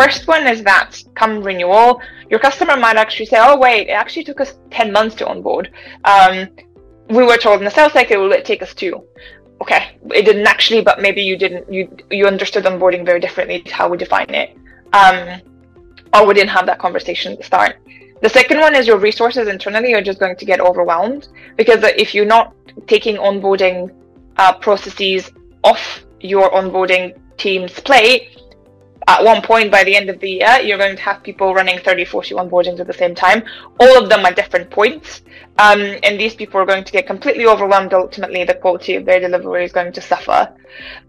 first one is that come renewal, your customer might actually say, "Oh wait, it actually took us ten months to onboard. Um, we were told in the sales cycle it will take us two. Okay, it didn't actually, but maybe you didn't. You you understood onboarding very differently to how we define it, um, or we didn't have that conversation at the start. The second one is your resources internally are just going to get overwhelmed because if you're not taking onboarding uh, processes off your onboarding team's plate, at one point by the end of the year, you're going to have people running 30, 40 onboardings at the same time, all of them at different points. Um, and these people are going to get completely overwhelmed. Ultimately, the quality of their delivery is going to suffer.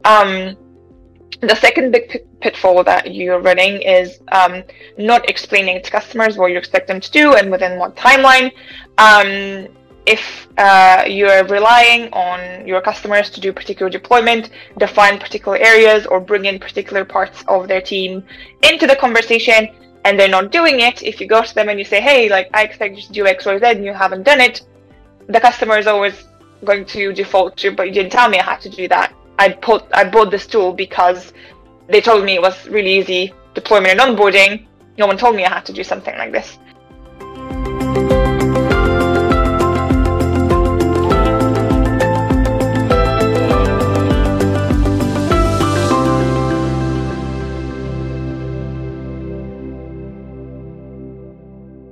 Um, the second big pitfall that you're running is um, not explaining to customers what you expect them to do and within what timeline. Um, if uh, you're relying on your customers to do particular deployment, define particular areas, or bring in particular parts of their team into the conversation, and they're not doing it, if you go to them and you say, hey, like, I expect you to do X, Y, Z, and you haven't done it, the customer is always going to default to, but you didn't tell me I had to do that. I put I bought this tool because they told me it was really easy deployment and onboarding. No one told me I had to do something like this.